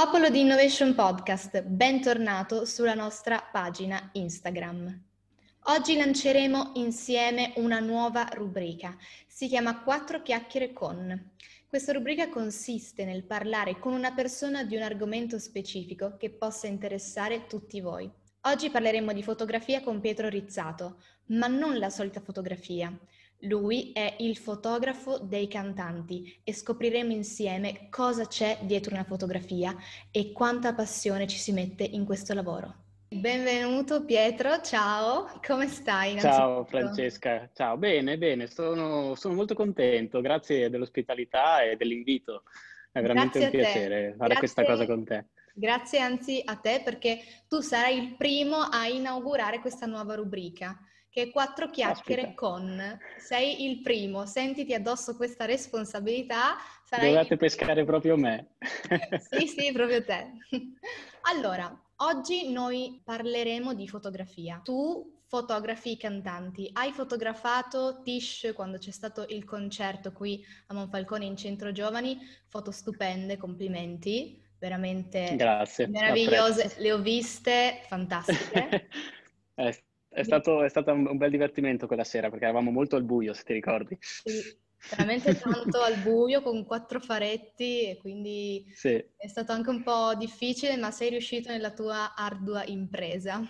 Popolo di Innovation Podcast, bentornato sulla nostra pagina Instagram. Oggi lanceremo insieme una nuova rubrica. Si chiama Quattro chiacchiere con. Questa rubrica consiste nel parlare con una persona di un argomento specifico che possa interessare tutti voi. Oggi parleremo di fotografia con Pietro Rizzato, ma non la solita fotografia. Lui è il fotografo dei cantanti e scopriremo insieme cosa c'è dietro una fotografia e quanta passione ci si mette in questo lavoro. Benvenuto Pietro, ciao, come stai? Ciao Francesca, ciao, bene, bene, sono, sono, molto contento, grazie dell'ospitalità e dell'invito, è veramente grazie un piacere fare grazie, questa cosa con te. Grazie anzi a te perché tu sarai il primo a inaugurare questa nuova rubrica che quattro chiacchiere Aspetta. con. Sei il primo, sentiti addosso questa responsabilità. Sarai... Dovete pescare proprio me. sì, sì, proprio te. Allora, oggi noi parleremo di fotografia. Tu fotografi i cantanti. Hai fotografato Tish quando c'è stato il concerto qui a Monfalcone in Centro Giovani, foto stupende, complimenti, veramente Grazie, meravigliose, apprezzo. le ho viste, fantastiche. eh, è stato, è stato, un bel divertimento quella sera perché eravamo molto al buio, se ti ricordi. Sì, veramente tanto al buio con quattro faretti e quindi sì. è stato anche un po' difficile, ma sei riuscito nella tua ardua impresa.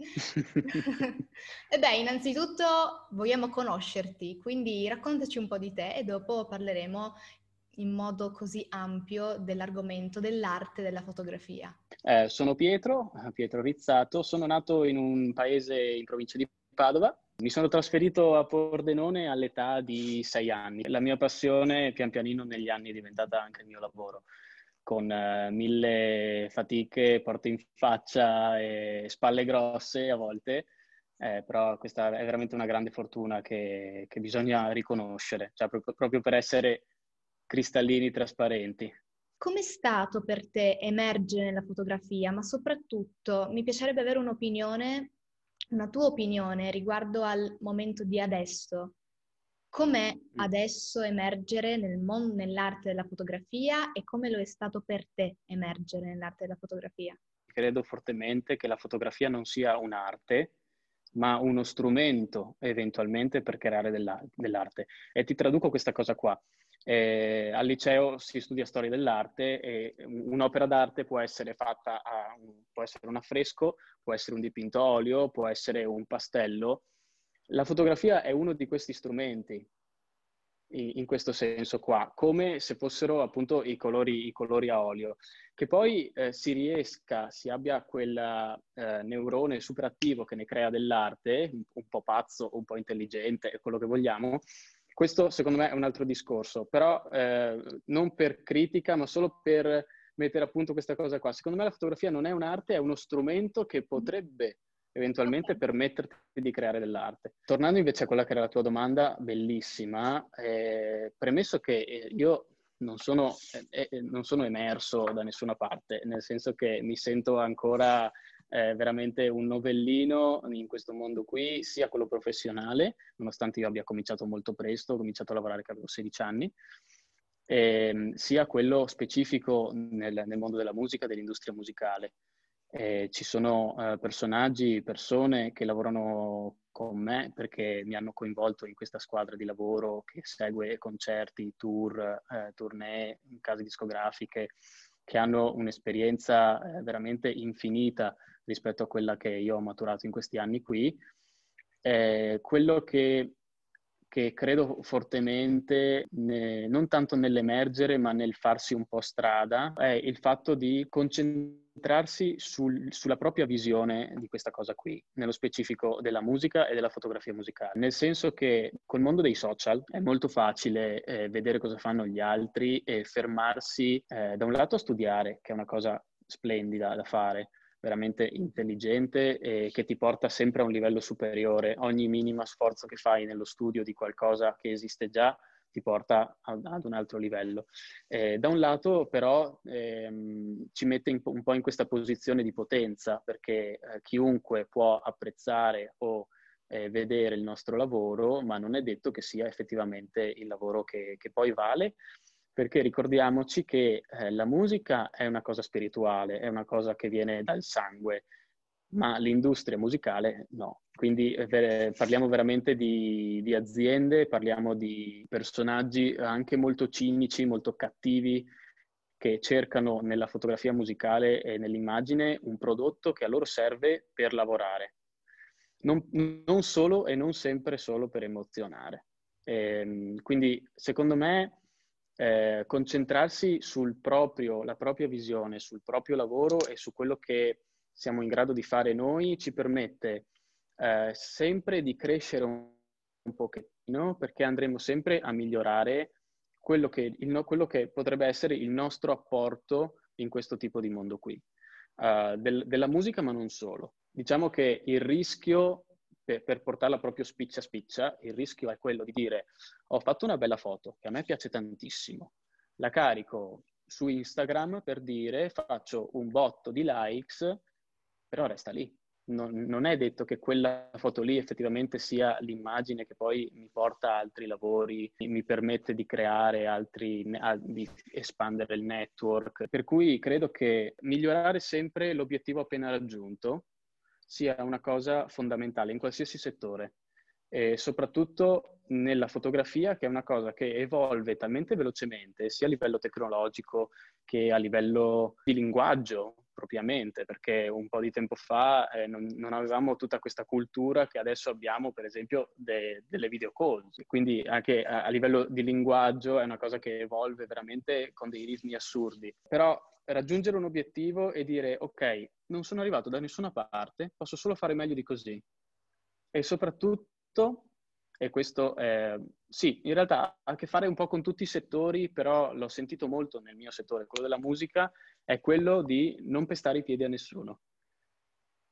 e beh, innanzitutto vogliamo conoscerti, quindi raccontaci un po' di te e dopo parleremo in modo così ampio dell'argomento dell'arte della fotografia? Eh, sono Pietro, Pietro Rizzato, sono nato in un paese in provincia di Padova. Mi sono trasferito a Pordenone all'età di sei anni. La mia passione pian pianino negli anni è diventata anche il mio lavoro, con eh, mille fatiche, porte in faccia e spalle grosse a volte, eh, però questa è veramente una grande fortuna che, che bisogna riconoscere, cioè proprio, proprio per essere cristallini trasparenti. Com'è stato per te emergere nella fotografia? Ma soprattutto mi piacerebbe avere un'opinione, una tua opinione riguardo al momento di adesso. Com'è mm. adesso emergere nel mondo, nell'arte della fotografia e come lo è stato per te emergere nell'arte della fotografia? Credo fortemente che la fotografia non sia un'arte, ma uno strumento eventualmente per creare dell'arte. E ti traduco questa cosa qua. Eh, al liceo si studia storia dell'arte e un'opera d'arte può essere fatta a, può essere un affresco, può essere un dipinto a olio, può essere un pastello. La fotografia è uno di questi strumenti in questo senso qua, come se fossero appunto i colori, i colori a olio, che poi eh, si riesca, si abbia quel eh, neurone superattivo che ne crea dell'arte, un, po' pazzo, un po' intelligente, quello che vogliamo, questo secondo me è un altro discorso, però eh, non per critica, ma solo per mettere a punto questa cosa qua. Secondo me la fotografia non è un'arte, è uno strumento che potrebbe eventualmente permetterti di creare dell'arte. Tornando invece a quella che era la tua domanda, bellissima, eh, premesso che eh, io non sono, eh, eh, non sono, emerso da nessuna parte, nel senso che mi sento ancora eh, veramente un novellino in questo mondo qui, sia quello professionale, nonostante io abbia cominciato molto presto, ho cominciato a lavorare che avevo 16 anni, eh, sia quello specifico nel, nel, mondo della musica, dell'industria musicale. Eh, ci sono eh, personaggi, persone che lavorano con me perché mi hanno coinvolto in questa squadra di lavoro che segue concerti, tour, eh, tournée, case discografiche, che hanno un'esperienza eh, veramente infinita rispetto a quella che io ho maturato in questi anni qui. Eh, quello che, che, credo fortemente, ne, non tanto nell'emergere, ma nel farsi un po' strada, è il fatto di concentrarsi sul, sulla propria visione di questa cosa qui, nello specifico della musica e della fotografia musicale. Nel senso che col mondo dei social è molto facile eh, vedere cosa fanno gli altri e fermarsi eh, da un lato a studiare, che è una cosa splendida da fare, veramente intelligente e che ti porta sempre a un livello superiore. Ogni minima sforzo che fai nello studio di qualcosa che esiste già ti porta ad un altro livello. Eh, da un lato però ehm, ci mette in, un po' in questa posizione di potenza perché eh, chiunque può apprezzare o eh, vedere il nostro lavoro, ma non è detto che sia effettivamente il lavoro che, che poi vale perché ricordiamoci che eh, la musica è una cosa spirituale, è una cosa che viene dal sangue, ma l'industria musicale no. Quindi eh, parliamo veramente di, di, aziende, parliamo di personaggi anche molto cinici, molto cattivi, che cercano nella fotografia musicale e nell'immagine un prodotto che a loro serve per lavorare. Non, non solo e non sempre solo per emozionare. E, ehm, quindi secondo me eh, concentrarsi sul proprio, la propria visione, sul proprio lavoro e su quello che siamo in grado di fare noi ci permette eh, sempre di crescere un, un pochettino perché andremo sempre a migliorare quello che, il, quello che, potrebbe essere il nostro apporto in questo tipo di mondo qui. Uh, del, della musica, ma non solo. Diciamo che il rischio, per, per, portarla proprio spiccia spiccia, il rischio è quello di dire ho fatto una bella foto che a me piace tantissimo, la carico su Instagram per dire faccio un botto di likes però resta lì. Non, non, è detto che quella foto lì effettivamente sia l'immagine che poi mi porta a altri lavori, mi permette di creare altri, di espandere il network. Per cui credo che migliorare sempre l'obiettivo appena raggiunto sia una cosa fondamentale in qualsiasi settore e soprattutto nella fotografia che è una cosa che evolve talmente velocemente sia a livello tecnologico che a livello di linguaggio propriamente, perché un po' di tempo fa eh, non, non, avevamo tutta questa cultura che adesso abbiamo, per esempio, de, delle video call. Quindi anche a, a, livello di linguaggio è una cosa che evolve veramente con dei ritmi assurdi. Però raggiungere un obiettivo e dire, ok, non sono arrivato da nessuna parte, posso solo fare meglio di così. E soprattutto e questo eh, sì, in realtà ha a che fare un po' con tutti i settori, però l'ho sentito molto nel mio settore, quello della musica, è quello di non pestare i piedi a nessuno.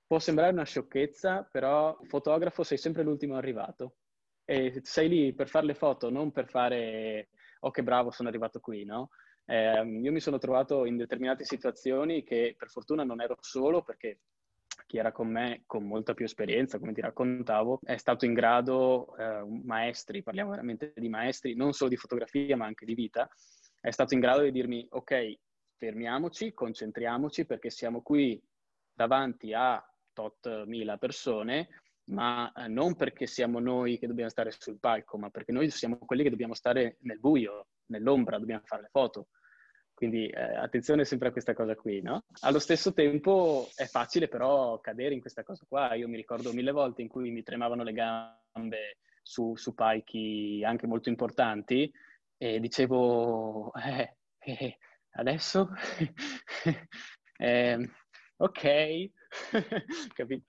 Può sembrare una sciocchezza, però fotografo sei sempre l'ultimo arrivato e sei lì per fare le foto, non per fare oh che bravo sono arrivato qui, no? Eh, io mi sono trovato in determinate situazioni che per fortuna non ero solo perché chi era con me con molta più esperienza, come ti raccontavo, è stato in grado, eh, maestri, parliamo veramente di maestri, non solo di fotografia ma anche di vita, è stato in grado di dirmi ok, fermiamoci, concentriamoci perché siamo qui davanti a tot mila persone, ma eh, non perché siamo noi che dobbiamo stare sul palco, ma perché noi siamo quelli che dobbiamo stare nel buio, nell'ombra, dobbiamo fare le foto. Quindi eh, attenzione sempre a questa cosa qui, no? Allo stesso tempo è facile però cadere in questa cosa qua. Io mi ricordo mille volte in cui mi tremavano le gambe su, su palchi anche molto importanti e dicevo, eh, eh, adesso? eh, ok, capito?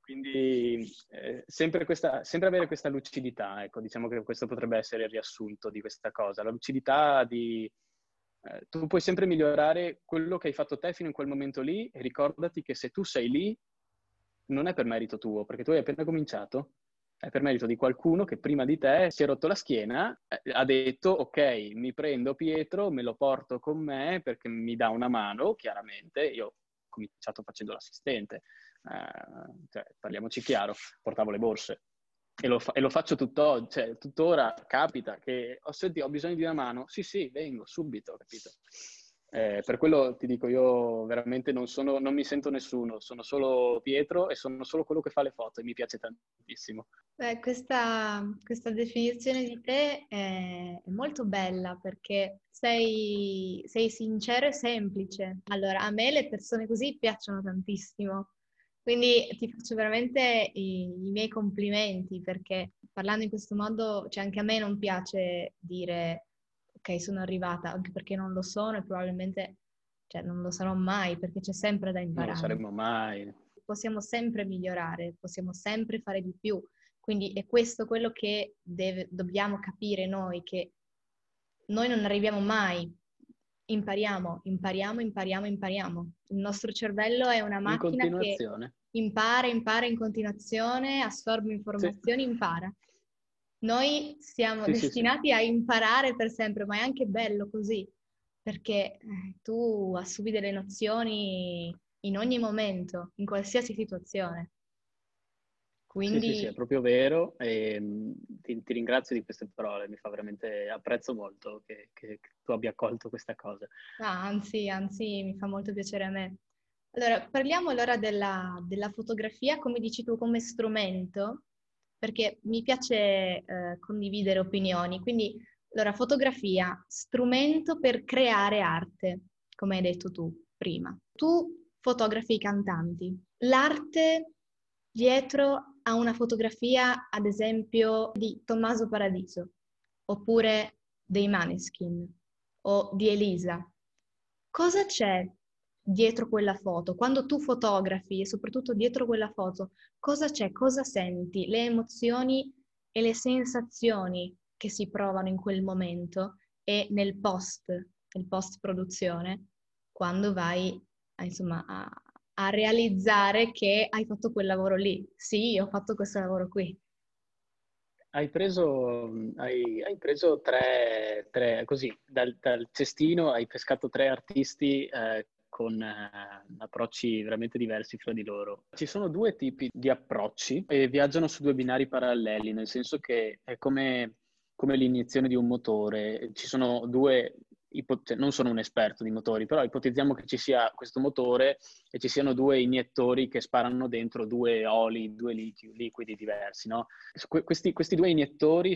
Quindi eh, sempre, questa, sempre, avere questa lucidità, ecco, diciamo che questo potrebbe essere il riassunto di questa cosa, la lucidità di eh, tu puoi sempre migliorare quello che hai fatto te fino in quel momento lì e ricordati che se tu sei lì non è per merito tuo, perché tu hai appena cominciato, è per merito di qualcuno che prima di te si è rotto la schiena, eh, ha detto ok, mi prendo Pietro, me lo porto con me perché mi dà una mano, chiaramente, io ho cominciato facendo l'assistente, eh, cioè, parliamoci chiaro, portavo le borse, e lo, fa- e lo faccio tutto, cioè, tuttora, capita che ho, senti, ho bisogno di una mano, sì sì, vengo subito, capito? Eh, per quello ti dico, io veramente non, sono, non mi sento nessuno, sono solo Pietro e sono solo quello che fa le foto e mi piace tantissimo. Beh, questa, questa definizione di te è molto bella perché sei, sei sincero e semplice. Allora, a me le persone così piacciono tantissimo quindi ti faccio veramente i, i, miei complimenti perché parlando in questo modo, cioè anche a me non piace dire ok, sono arrivata, anche perché non lo sono e probabilmente cioè, non lo sarò mai perché c'è sempre da imparare. Non lo saremo mai. Possiamo sempre migliorare, possiamo sempre fare di più. Quindi è questo quello che deve, dobbiamo capire noi, che noi non arriviamo mai impariamo, impariamo, impariamo, impariamo. Il nostro cervello è una macchina che impara, impara in continuazione, assorbe informazioni, sì. impara. Noi siamo sì, destinati sì, a imparare per sempre, ma è anche bello così, perché eh, tu assumi delle nozioni in ogni momento, in qualsiasi situazione. Quindi... Sì, sì, sì, è proprio vero e mm, ti, ti, ringrazio di queste parole, mi fa veramente, apprezzo molto che, che, che tu abbia accolto questa cosa. Ah, anzi, anzi, mi fa molto piacere a me. Allora, parliamo allora della, della fotografia, come dici tu, come strumento, perché mi piace eh, condividere opinioni. Quindi, allora, fotografia, strumento per creare arte, come hai detto tu prima. Tu fotografi i cantanti. L'arte dietro a una fotografia, ad esempio, di Tommaso Paradiso, oppure dei Maneskin o di Elisa. Cosa c'è dietro quella foto? Quando tu fotografi e soprattutto dietro quella foto, cosa c'è? Cosa senti? Le emozioni e le sensazioni che si provano in quel momento e nel post, nel post produzione, quando vai a, insomma, a, a realizzare che hai fatto quel lavoro lì. Sì, ho fatto questo lavoro qui. Hai preso, hai, hai preso tre, tre, così, dal, dal, cestino hai pescato tre artisti eh, con eh, approcci veramente diversi fra di loro. Ci sono due tipi di approcci e viaggiano su due binari paralleli, nel senso che è come, come l'iniezione di un motore. Ci sono due ipo- cioè, non sono un esperto di motori, però ipotizziamo che ci sia questo motore e ci siano due iniettori che sparano dentro due oli, due liquidi, liquidi diversi. No? Que- questi, questi, due iniettori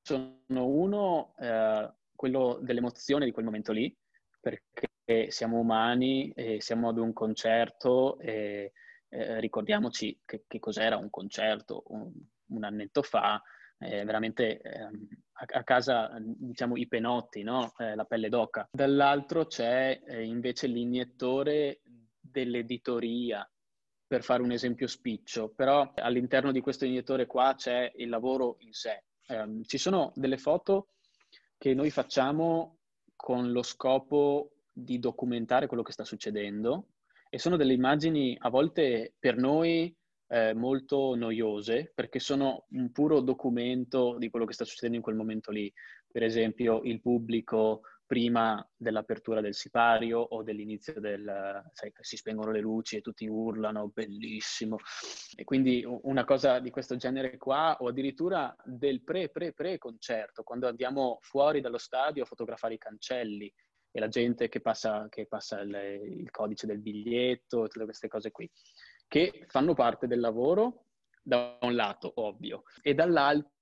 sono uno, eh, quello dell'emozione di quel momento lì, perché siamo umani e siamo ad un concerto e eh, ricordiamoci che, che, cos'era un concerto un, un annetto fa, eh, veramente eh, a, a, casa, diciamo, i penotti, no? eh, la pelle d'oca. Dall'altro c'è eh, invece l'iniettore dell'editoria, per fare un esempio spiccio, però all'interno di questo iniettore qua c'è il lavoro in sé. Ehm, ci sono delle foto che noi facciamo con lo scopo di documentare quello che sta succedendo e sono delle immagini a volte per noi eh, molto noiose perché sono un puro documento di quello che sta succedendo in quel momento lì. Per esempio il pubblico prima dell'apertura del sipario o dell'inizio del... sai, si spengono le luci e tutti urlano, bellissimo. E quindi una cosa di questo genere qua, o addirittura del pre-pre-pre concerto, quando andiamo fuori dallo stadio a fotografare i cancelli e la gente che passa, che passa il, il codice del biglietto, tutte queste cose qui che fanno parte del lavoro da un lato, ovvio, e dall'altro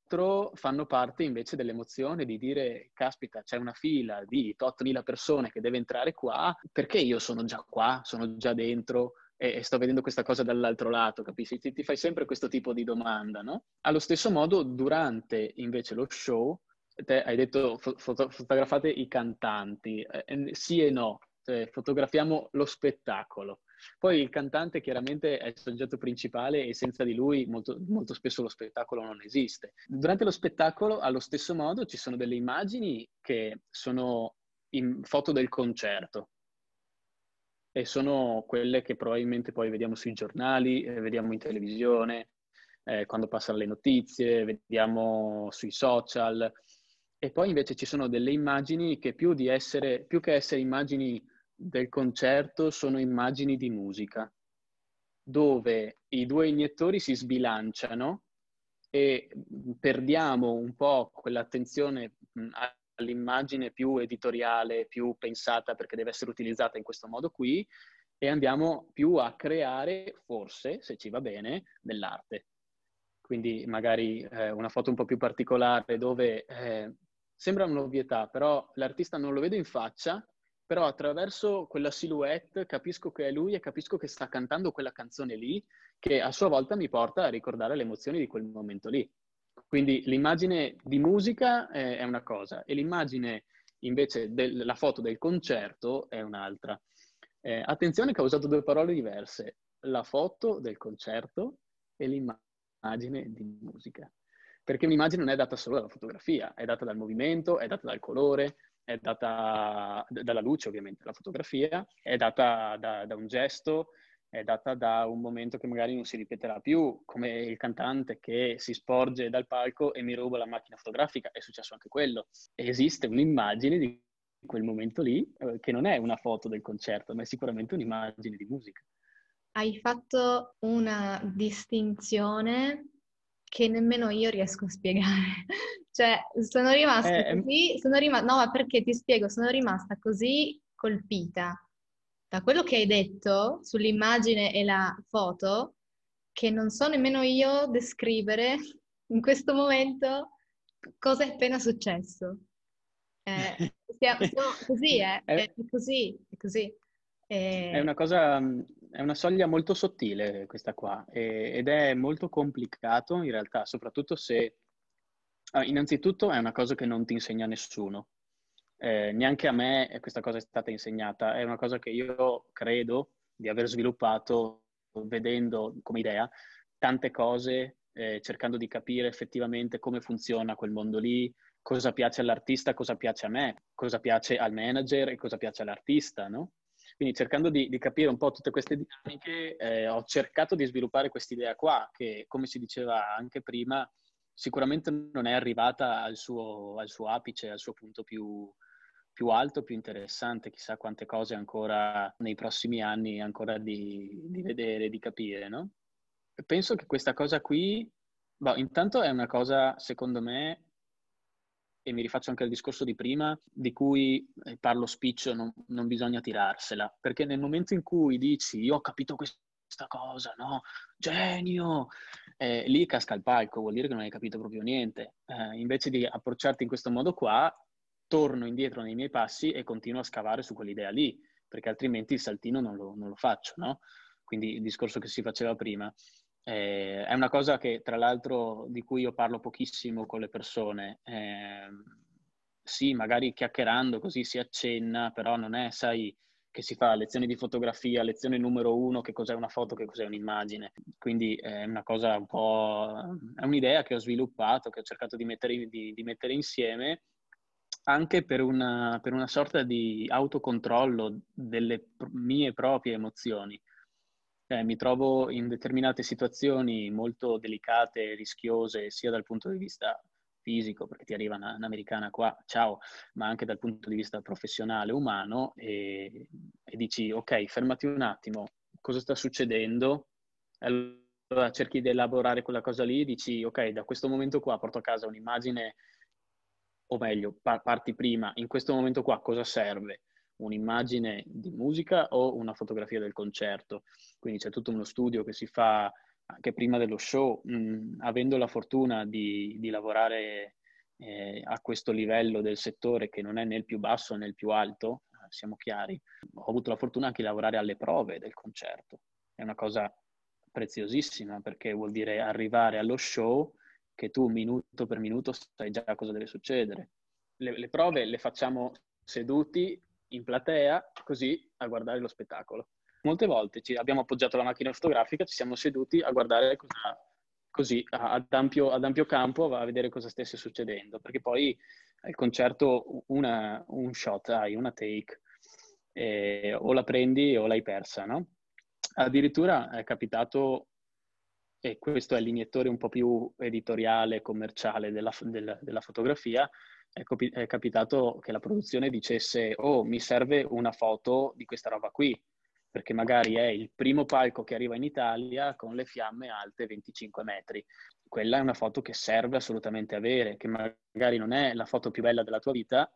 fanno parte invece dell'emozione di dire, caspita, c'è una fila di tot mila persone che deve entrare qua, perché io sono già qua, sono già dentro, e, sto vedendo questa cosa dall'altro lato, capisci? Ti, ti, fai sempre questo tipo di domanda, no? Allo stesso modo, durante invece lo show, te hai detto foto, fotografate i cantanti, eh, sì e no, cioè, fotografiamo lo spettacolo. Poi il cantante chiaramente è il soggetto principale e senza di lui molto, molto spesso lo spettacolo non esiste. Durante lo spettacolo, allo stesso modo, ci sono delle immagini che sono in foto del concerto e sono quelle che probabilmente poi vediamo sui giornali, eh, vediamo in televisione, eh, quando passano le notizie, vediamo sui social. E poi invece ci sono delle immagini che più, essere, più che essere immagini del concerto sono immagini di musica, dove i due iniettori si sbilanciano e perdiamo un po' quell'attenzione all'immagine più editoriale, più pensata perché deve essere utilizzata in questo modo qui e andiamo più a creare, forse, se ci va bene, dell'arte. Quindi magari eh, una foto un po' più particolare dove eh, sembra un'ovvietà, però l'artista non lo vede in faccia però attraverso quella silhouette capisco che è lui e capisco che sta cantando quella canzone lì, che a sua volta mi porta a ricordare le emozioni di quel momento lì. Quindi l'immagine di musica è una cosa e l'immagine invece della foto del concerto è un'altra. Eh, attenzione che ho usato due parole diverse, la foto del concerto e l'immagine di musica. Perché un'immagine non è data solo dalla fotografia, è data dal movimento, è data dal colore, è data dalla luce ovviamente, la fotografia, è data da, da, un gesto, è data da un momento che magari non si ripeterà più, come il cantante che si sporge dal palco e mi ruba la macchina fotografica, è successo anche quello. Esiste un'immagine di quel momento lì, eh, che non è una foto del concerto, ma è sicuramente un'immagine di musica. hai fatto una distinzione che nemmeno io riesco a spiegare. Cioè, sono rimasta eh, così, sono rimasta, no, ma perché ti spiego, sono rimasta così colpita da quello che hai detto sull'immagine e la foto che non so nemmeno io descrivere in questo momento cosa è appena successo. Eh, così, eh? è, così, è così. È una cosa, è una soglia molto sottile questa qua ed è molto complicato in realtà, soprattutto se, ah, innanzitutto è una cosa che non ti insegna nessuno. Eh, neanche a me questa cosa è stata insegnata, è una cosa che io credo di aver sviluppato vedendo come idea tante cose, eh, cercando di capire effettivamente come funziona quel mondo lì, cosa piace all'artista, cosa piace a me, cosa piace al manager e cosa piace all'artista, no? Quindi cercando di, di capire un po' tutte queste dinamiche, eh, ho cercato di sviluppare quest'idea qua, che come si diceva anche prima, sicuramente non è arrivata al suo, al suo apice, al suo punto più, più alto, più interessante, chissà quante cose ancora nei prossimi anni ancora di, di vedere, di capire, no? Penso che questa cosa qui, boh, intanto è una cosa, secondo me, e mi rifaccio anche al discorso di prima, di cui eh, parlo spiccio, non, non bisogna tirarsela, perché nel momento in cui dici io ho capito questa cosa, no? Genio! Eh, lì casca il palco, vuol dire che non hai capito proprio niente. Eh, invece di approcciarti in questo modo qua, torno indietro nei miei passi e continuo a scavare su quell'idea lì, perché altrimenti il saltino non lo, non lo faccio, no? Quindi il discorso che si faceva prima. Eh, è una cosa che, tra l'altro, di cui io parlo pochissimo con le persone. Eh, sì, magari chiacchierando così si accenna, però non è, sai, che si fa lezioni di fotografia, lezione numero uno, che cos'è una foto, che cos'è un'immagine. Quindi è una cosa un po'... è un'idea che ho sviluppato, che ho cercato di mettere, di, di mettere insieme anche per una, per una sorta di autocontrollo delle mie proprie emozioni. Eh, mi trovo in determinate situazioni molto delicate, rischiose, sia dal punto di vista fisico, perché ti arriva una, un'americana qua, ciao, ma anche dal punto di vista professionale, umano, e, e dici, ok, fermati un attimo, cosa sta succedendo? Allora cerchi di elaborare quella cosa lì, dici, ok, da questo momento qua porto a casa un'immagine o meglio, parti prima, in questo momento qua cosa serve? Un'immagine di musica o una fotografia del concerto? Quindi c'è tutto uno studio che si fa anche prima dello show, mh, avendo la fortuna di, di lavorare eh, a questo livello del settore che non è né il più basso né il più alto, eh, siamo chiari, ho avuto la fortuna anche di lavorare alle prove del concerto. È una cosa preziosissima perché vuol dire arrivare allo show che tu minuto per minuto sai già cosa deve succedere. Le, le prove le facciamo seduti in platea, così a guardare lo spettacolo. Molte volte ci abbiamo appoggiato la macchina fotografica, ci siamo seduti a guardare cosa, così ad ampio, ad ampio, campo a vedere cosa stesse succedendo, perché poi al concerto una, un shot hai, una take, eh, o la prendi o l'hai persa, no? Addirittura è capitato e questo è l'iniettore un po' più editoriale, commerciale della, della, della fotografia, è, copi- è, capitato che la produzione dicesse oh mi serve una foto di questa roba qui, perché magari è il primo palco che arriva in Italia con le fiamme alte 25 metri. Quella è una foto che serve assolutamente avere, che magari non è la foto più bella della tua vita,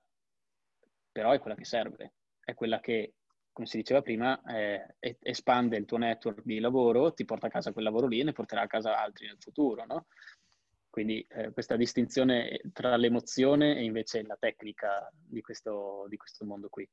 però è quella che serve, è quella che come si diceva prima, eh, espande il tuo network di lavoro, ti porta a casa quel lavoro lì e ne porterà a casa altri nel futuro, no? Quindi eh, questa distinzione tra l'emozione e invece la tecnica di questo, di questo mondo qui.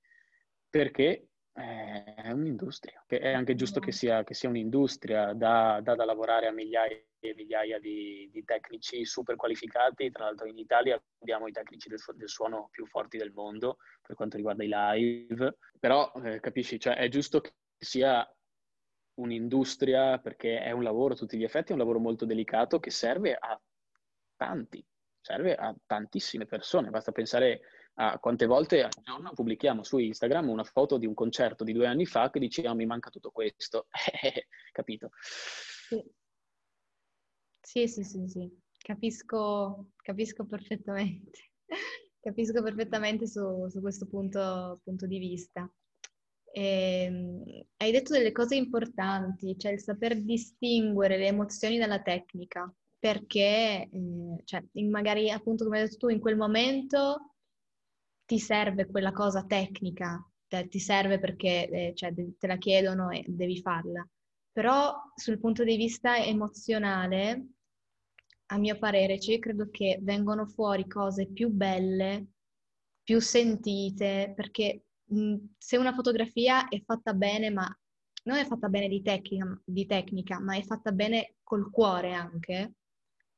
Perché è un'industria, è anche giusto che sia, che sia un'industria, da, da, da, lavorare a migliaia e migliaia di, di, tecnici super qualificati, tra l'altro in Italia abbiamo i tecnici del, del, suono più forti del mondo per quanto riguarda i live, però eh, capisci, cioè, è giusto che sia un'industria perché è un lavoro a tutti gli effetti, è un lavoro molto delicato che serve a tanti, serve a tantissime persone, basta pensare a quante volte al giorno pubblichiamo su Instagram una foto di un concerto di due anni fa che oh, mi manca tutto questo, capito? Sì. sì, sì, sì, sì, Capisco, capisco perfettamente, capisco perfettamente su, su questo punto, punto, di vista. E, ehm, hai detto delle cose importanti, cioè il saper distinguere le emozioni dalla tecnica, perché eh, cioè, magari appunto come hai detto tu in quel momento ti serve quella cosa tecnica, te, ti serve perché eh, cioè, te la chiedono e devi farla, però sul punto di vista emozionale, a mio parere, cioè, io credo che vengono fuori cose più belle, più sentite, perché se una fotografia è fatta bene, ma non è fatta bene di tecnica, di tecnica, ma è fatta bene col cuore anche,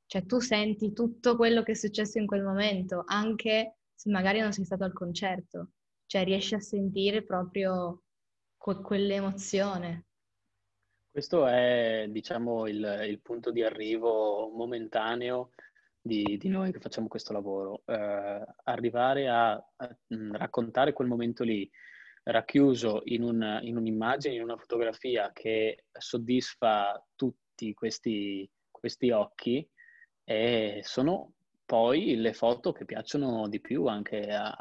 cioè tu senti tutto quello che è successo in quel momento, anche magari non sei stato al concerto, cioè riesci a sentire proprio que- quell'emozione. Questo è, diciamo, il, il punto di arrivo momentaneo di, di, noi che facciamo questo lavoro, eh, arrivare a, a, mm, raccontare quel momento lì racchiuso in, un, in, un'immagine, in una fotografia che soddisfa tutti questi, questi occhi e sono poi le foto che piacciono di più anche a,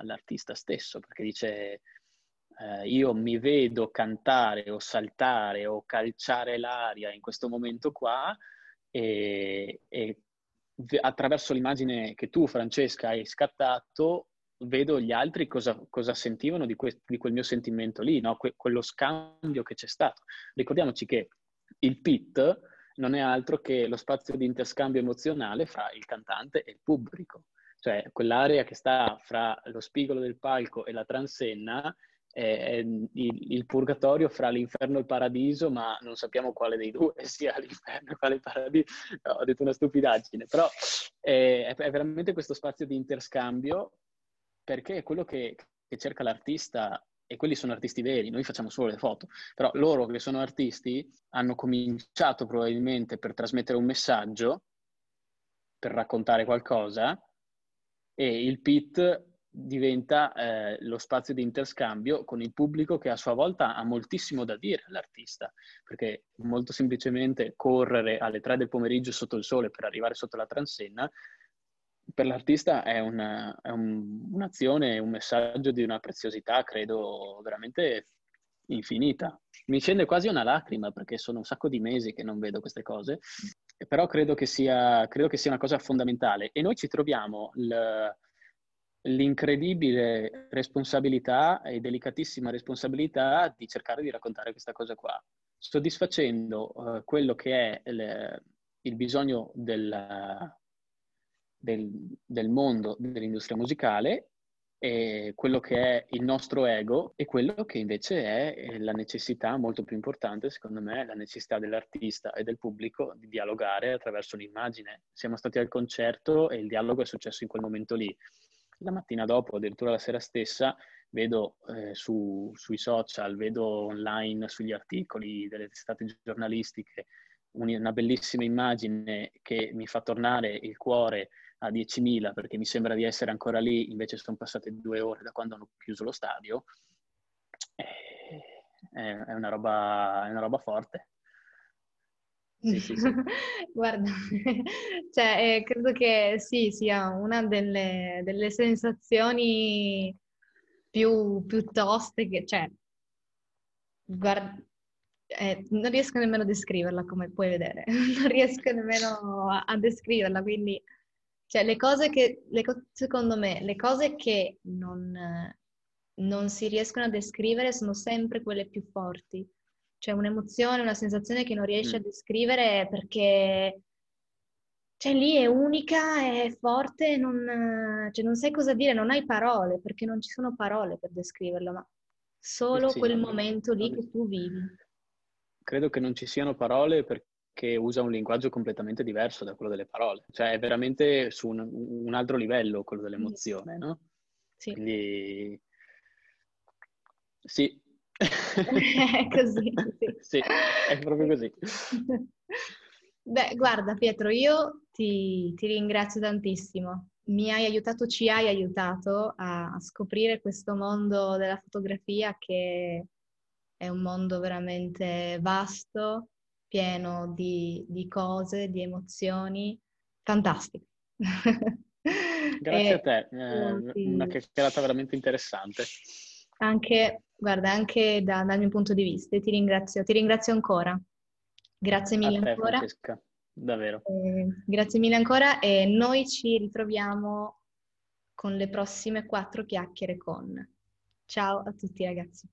all'artista stesso, perché dice eh, io mi vedo cantare o saltare o calciare l'aria in questo momento qua e, e attraverso l'immagine che tu, Francesca, hai scattato, vedo gli altri cosa, cosa sentivano di, que- di, quel mio sentimento lì, no? que- quello scambio che c'è stato. Ricordiamoci che il pit non è altro che lo spazio di interscambio emozionale fra il cantante e il pubblico, cioè quell'area che sta fra lo spigolo del palco e la transenna è il, il, purgatorio fra l'inferno e il paradiso, ma non sappiamo quale dei due sia l'inferno e quale il paradiso. No, ho detto una stupidaggine, però è, è, veramente questo spazio di interscambio perché è quello che, che cerca l'artista e quelli sono artisti veri, noi facciamo solo le foto, però loro che sono artisti hanno cominciato probabilmente per trasmettere un messaggio, per raccontare qualcosa e il pit diventa eh, lo spazio di interscambio con il pubblico che a sua volta ha moltissimo da dire all'artista, perché molto semplicemente correre alle tre del pomeriggio sotto il sole per arrivare sotto la transenna, per l'artista è, una, è un, un'azione, un messaggio di una preziosità, credo, veramente infinita. Mi scende quasi una lacrima perché sono un sacco di mesi che non vedo queste cose, però credo che sia, credo che sia una cosa fondamentale e noi ci troviamo... Il, l'incredibile responsabilità e delicatissima responsabilità di cercare di raccontare questa cosa qua, soddisfacendo uh, quello che è il, il bisogno del, del, del, mondo dell'industria musicale quello che è il nostro ego e quello che invece è la necessità molto più importante, secondo me, la necessità dell'artista e del pubblico di dialogare attraverso l'immagine. Siamo stati al concerto e il dialogo è successo in quel momento lì la mattina dopo, addirittura la sera stessa, vedo eh, su, sui social, vedo online sugli articoli delle testate giornalistiche una bellissima immagine che mi fa tornare il cuore a 10.000 perché mi sembra di essere ancora lì, invece sono passate due ore da quando hanno chiuso lo stadio. È una roba, è una roba forte. Sì, sì, sì. Guarda, cioè, eh, credo che sì, sia una delle, delle sensazioni più, più, toste che, cioè, guarda, eh, non riesco nemmeno a descriverla come puoi vedere, non riesco nemmeno a, a descriverla, quindi, cioè, le cose che, le, secondo me, le cose che non, non si riescono a descrivere sono sempre quelle più forti c'è un'emozione, una sensazione che non riesci mm. a descrivere perché cioè, lì è unica, è forte, non, cioè, non sai cosa dire, non hai parole, perché non ci sono parole per descriverlo, ma solo sì, quel momento lì che tu vivi. Credo che non ci siano parole perché usa un linguaggio completamente diverso da quello delle parole, cioè è veramente su un, un altro livello quello dell'emozione, no? Sì. Quindi sì, è così. Sì. sì, è proprio così. Beh, guarda Pietro, io ti, ti, ringrazio tantissimo. Mi hai aiutato, ci hai aiutato a scoprire questo mondo della fotografia che è un mondo veramente vasto, pieno di, di cose, di emozioni, fantastico. Grazie e, a te, è una chiacchierata veramente interessante. Anche, guarda, anche da, dal mio punto di vista, ti ringrazio, ti ringrazio ancora. Grazie mille te, ancora. Francesca, davvero. Eh, grazie mille ancora e noi ci ritroviamo con le prossime quattro chiacchiere con. Ciao a tutti ragazzi.